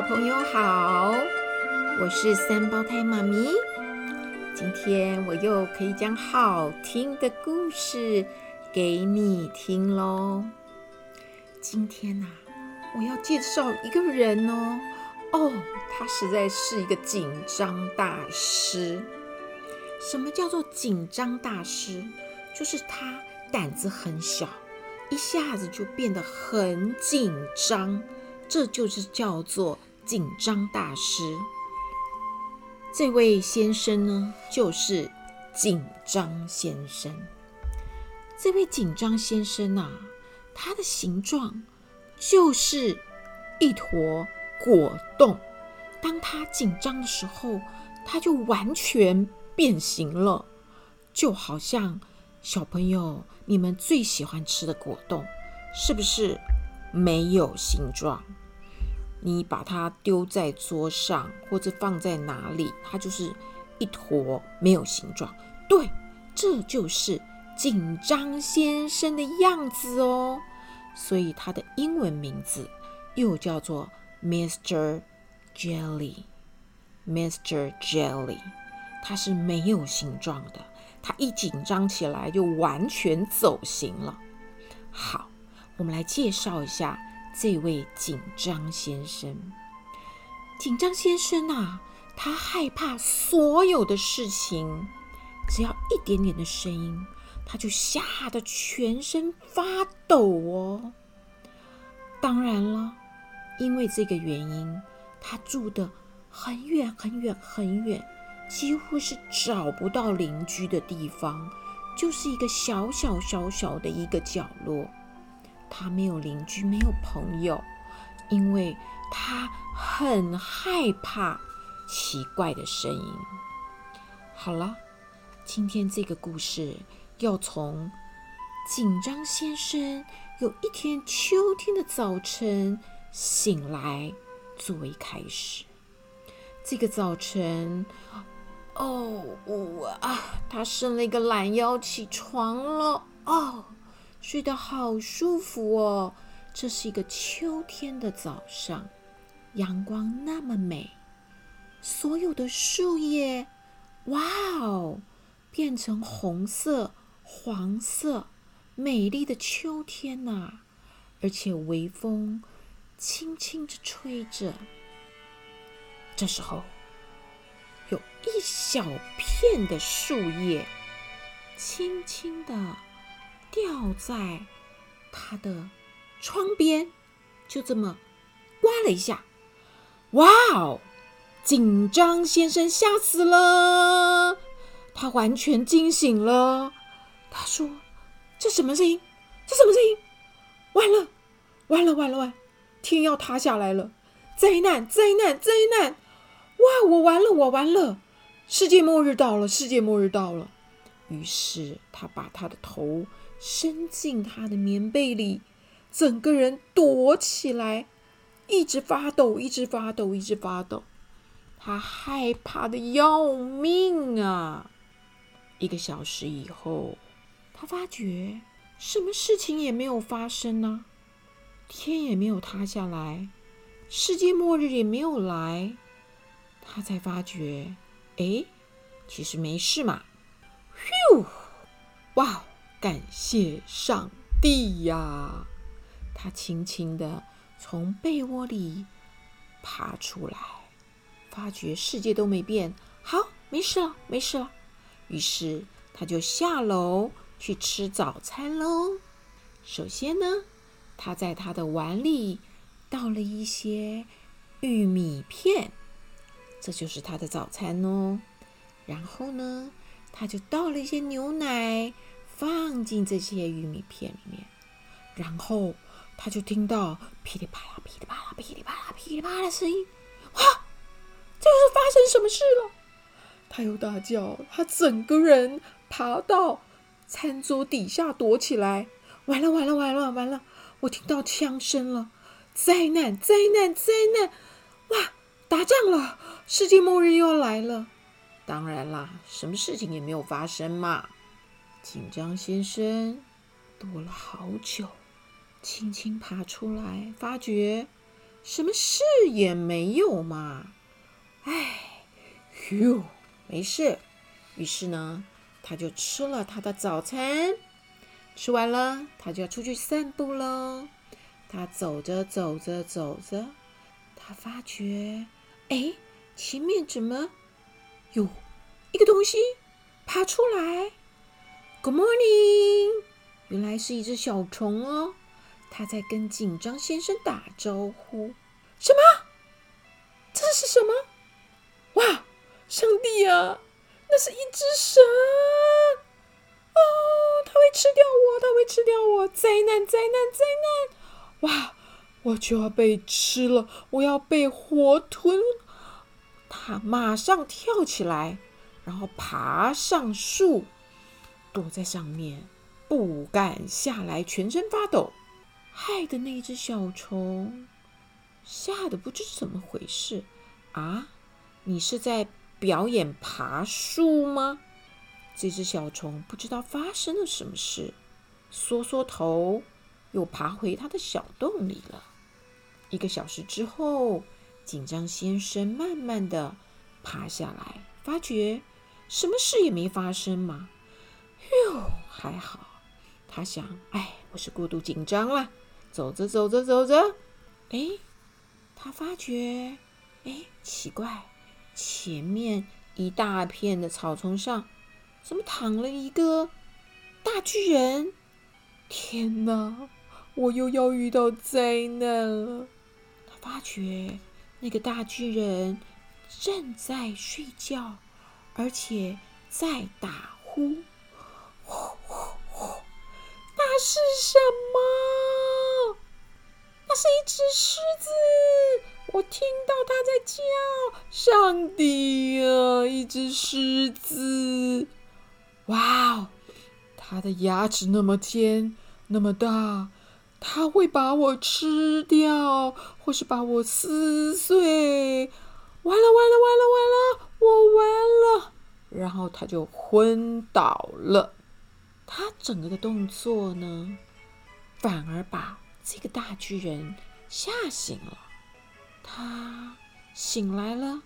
小朋友好，我是三胞胎妈咪。今天我又可以讲好听的故事给你听喽。今天呐、我要介绍一个人哦。哦，他实在是一个紧张大师。什么叫做紧张大师？就是他胆子很小，一下子就变得很紧张。这就是叫做紧张大师。这位先生呢，就是紧张先生。这位紧张先生啊，他的形状就是一坨果冻。当他紧张的时候，他就完全变形了，就好像小朋友你们最喜欢吃的果冻，是不是没有形状？你把它丢在桌上，或者放在哪里，它就是一坨没有形状。对，这就是紧张先生的样子哦。所以他的英文名字又叫做 Mr. Jelly，Mr. Jelly，它是没有形状的。它一紧张起来就完全走形了。好，我们来介绍一下。这位紧张先生，紧张先生啊，他害怕所有的事情，只要一点点的声音，他就吓得全身发抖哦。当然了，因为这个原因，他住的很远很远很远，几乎是找不到邻居的地方，就是一个小小小小的一个角落。他没有邻居，没有朋友，因为他很害怕奇怪的声音。好了，今天这个故事要从紧张先生有一天秋天的早晨醒来作为开始。这个早晨，哦，我啊，他伸了一个懒腰起床了，哦。睡得好舒服哦！这是一个秋天的早上，阳光那么美，所有的树叶，哇哦，变成红色、黄色，美丽的秋天呐、而且微风轻轻地吹着。这时候，有一小片的树叶，轻轻地。掉在他的窗边，就这么刮了一下。哇哦！紧张先生吓死了，他完全惊醒了。他说：“这什么声音？这什么声音？完了，完了，完了，完！天要塌下来了！灾难，灾难，灾难！哇，我完了，我完了！世界末日到了，世界末日到了！”于是他把他的头。伸进他的棉被里，整个人躲起来，一直发抖，一直发抖，一直发抖。他害怕的要命啊！一个小时以后，他发觉什么事情也没有发生呢，天也没有塌下来，世界末日也没有来。他才发觉，哎，其实没事嘛。咻，哇！感谢上帝呀！他轻轻地从被窝里爬出来，发觉世界都没变，好，没事了，没事了。于是他就下楼去吃早餐喽。首先呢，他在他的碗里倒了一些玉米片，这就是他的早餐哦。然后呢，他就倒了一些牛奶。放进这些玉米片里面，然后他就听到噼里啪啦、噼里啪啦、噼里啪啦、噼里啪啦的声音。哇，这是发生什么事了？他又大叫，他整个人爬到餐桌底下躲起来。完了，完了，完了，完了！我听到枪声了，灾难，灾难，灾难！哇，打仗了，世界末日又要来了。当然啦，什么事情也没有发生嘛。紧张先生躲了好久，轻轻爬出来，发觉什么事也没有嘛。哎，哟，没事。于是呢，他就吃了他的早餐。吃完了，他就要出去散步喽。他走着走着走着，他发觉，哎，前面怎么哟一个东西爬出来？Good morning，原来是一只小虫哦。它在跟紧张先生打招呼。什么？这是什么？哇，上帝啊！那是一只蛇！哦，它会吃掉我，它会吃掉我！灾难，灾难，灾难！哇，我就要被吃了，我要被活吞！它马上跳起来，然后爬上树，躲在上面，不敢下来，全身发抖，害得那只小虫吓得不知怎么回事啊！你是在表演爬树吗？这只小虫不知道发生了什么事，缩缩头，又爬回它的小洞里了。一个小时之后，紧张先生慢慢地爬下来，发觉什么事也没发生嘛。哟，还好。他想，哎，我是过度紧张了。走着走着走着，哎，他发觉，哎，奇怪。前面一大片的草丛上，怎么躺了一个大巨人？天哪，我又要遇到灾难了！他发觉那个大巨人正在睡觉，而且在打呼。呼呼呼！那是什么？那是一只狮子。我听到它在叫，上帝啊！一只狮子，哇哦！它的牙齿那么尖，那么大，它会把我吃掉，或是把我撕碎。完了，完了，完了，完了，我完了！然后它就昏倒了。它整个的动作呢，反而把这个大巨人吓醒了。他醒来了，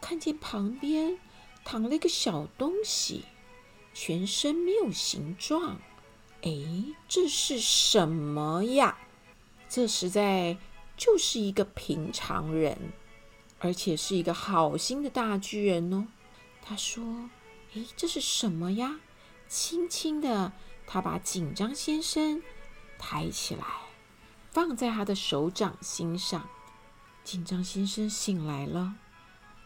看见旁边躺了一个小东西，全身没有形状。哎，这是什么呀？这实在就是一个平常人，而且是一个好心的大巨人哦。他说：“哎，这是什么呀？”轻轻的，他把紧张先生抬起来，放在他的手掌心上。紧张先生醒来了，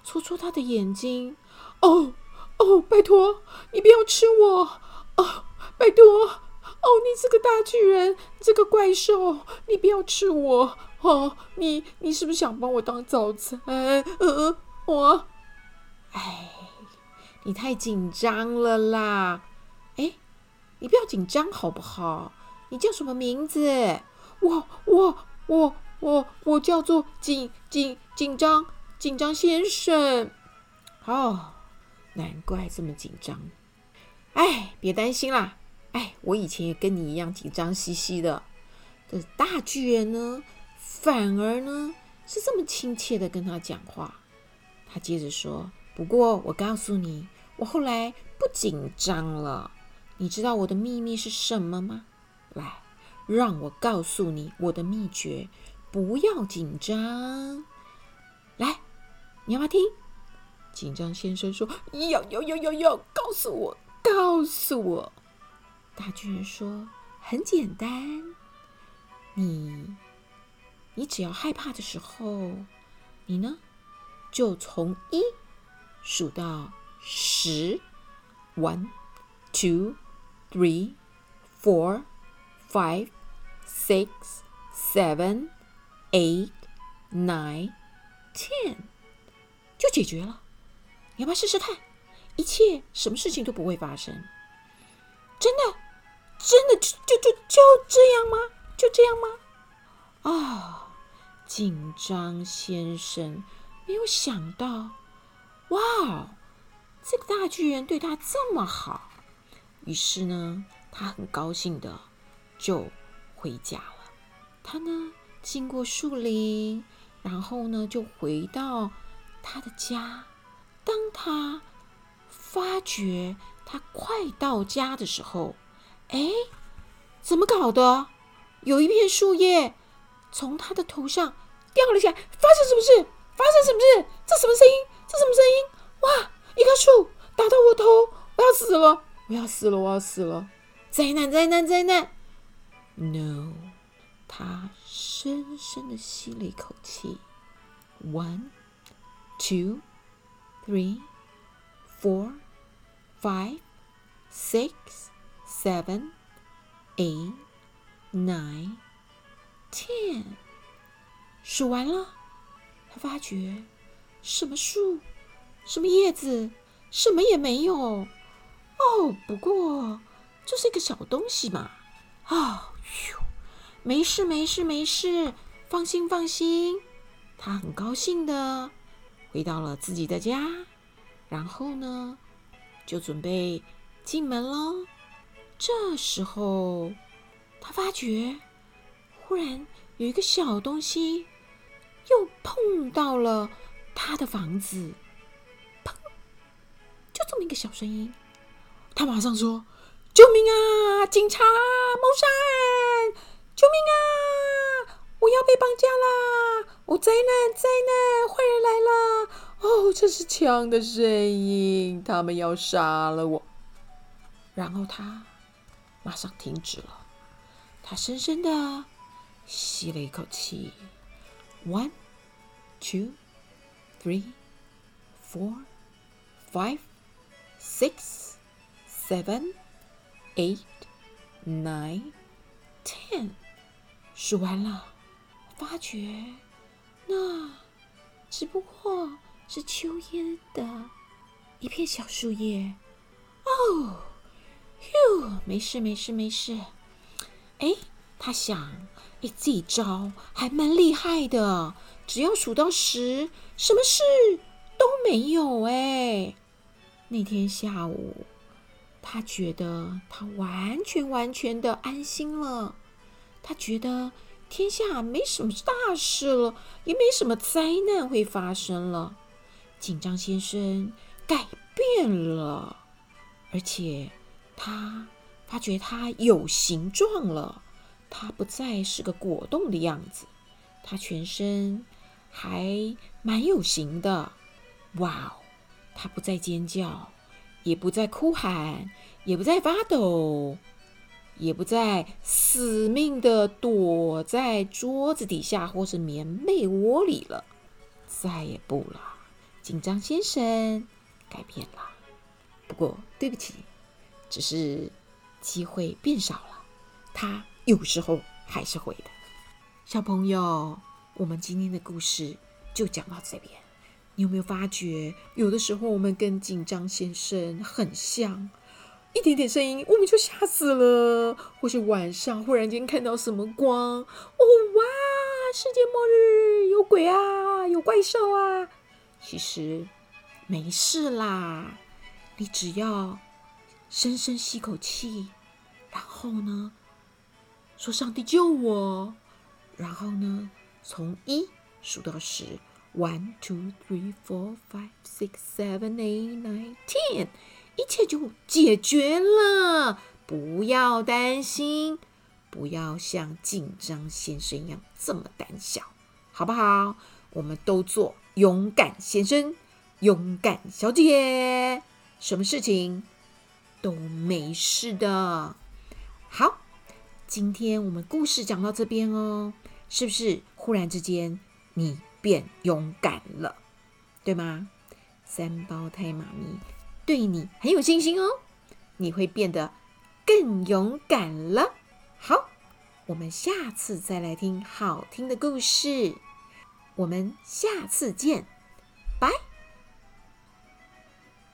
搓搓他的眼睛。哦哦，拜托你不要吃我！哦，拜托！哦，你这个大巨人，这个怪兽，你不要吃我！哦，你你是不是想把我当早餐？呃，我……哎，你太紧张了啦！哎，你不要紧张好不好？你叫什么名字？我我我。我我叫做紧紧紧张紧张先生，哦，难怪这么紧张。哎，别担心啦，哎，我以前也跟你一样紧张兮兮的。这大巨人呢，反而呢是这么亲切的跟他讲话。他接着说：“不过我告诉你，我后来不紧张了。你知道我的秘密是什么吗？来，让我告诉你我的秘诀。”不要紧张，来，你要不要听？紧张先生说：“要要要要要，告诉我，告诉我。”大巨人说：“很简单，你，你只要害怕的时候，你呢，就从一数到十，one, two, three, four, five, six, seven。” Eight, nine, ten，就解决了。你要不要试试看？一切什么事情都不会发生。真的，真的就就就就这样吗？就这样吗？啊、紧张先生没有想到，哇，这个大巨人对他这么好。于是呢，他很高兴的就回家了。他呢？经过树林，然后呢，就回到他的家。当他发觉他快到家的时候，哎，怎么搞的？有一片树叶从他的头上掉了下来，发生什么事？发生什么事？这什么声音？这什么声音？哇！一棵树打到我头，我要死了！我要死了！我要死了！灾难！灾难！灾难！No！他深深的吸了一口气。One, two, three, four, five, six, seven, eight, nine, ten。数完了，他发觉什么树、什么叶子、什么也没有。哦，不过这是一个小东西嘛。啊，哟，没事，没事，没事，放心，放心。他很高兴的回到了自己的家，然后呢，就准备进门喽。这时候，他发觉忽然有一个小东西又碰到了他的房子，砰！就这么一个小声音，他马上说：“救命啊！警察谋杀案！救命啊！我要被绑架啦！”哦，灾难！灾难！坏人来了！哦，这是枪的声音，他们要杀了我。然后他马上停止了，他深深的吸了一口气。One, two, three, four, five, six, seven, eight, nine, ten。数完了，发觉。那只不过是秋天的一片小树叶哦，哟，没事没事没事。哎，他想，哎，这一招还蛮厉害的，只要数到十，什么事都没有。哎，那天下午，他觉得他完全完全的安心了，他觉得。天下没什么大事了，也没什么灾难会发生了。紧张先生改变了，而且他发觉他有形状了，他不再是个果冻的样子，他全身还蛮有型的。哇哦！他不再尖叫，也不再哭喊，也不再发抖。也不再死命的躲在桌子底下或是棉被窝里了，再也不了。紧张先生改变了，不过对不起，只是机会变少了。他有时候还是会的。小朋友，我们今天的故事就讲到这边。你有没有发觉，有的时候我们跟紧张先生很像？一点点声音，我们就吓死了；或是晚上忽然间看到什么光，哦哇，世界末日，有鬼啊，有怪兽啊！其实没事啦，你只要深深吸口气，然后呢，说“上帝救我”，然后呢，从一数到十，one two three four five six seven eight nine ten。一切就解决了，不要担心，不要像紧张先生一样这么胆小，好不好？我们都做勇敢先生、勇敢小姐，什么事情都没事的。好，今天我们故事讲到这边哦，是不是忽然之间你变勇敢了，对吗？三胞胎妈咪。对你很有信心哦，你会变得更勇敢了。好，我们下次再来听好听的故事。我们下次见，拜。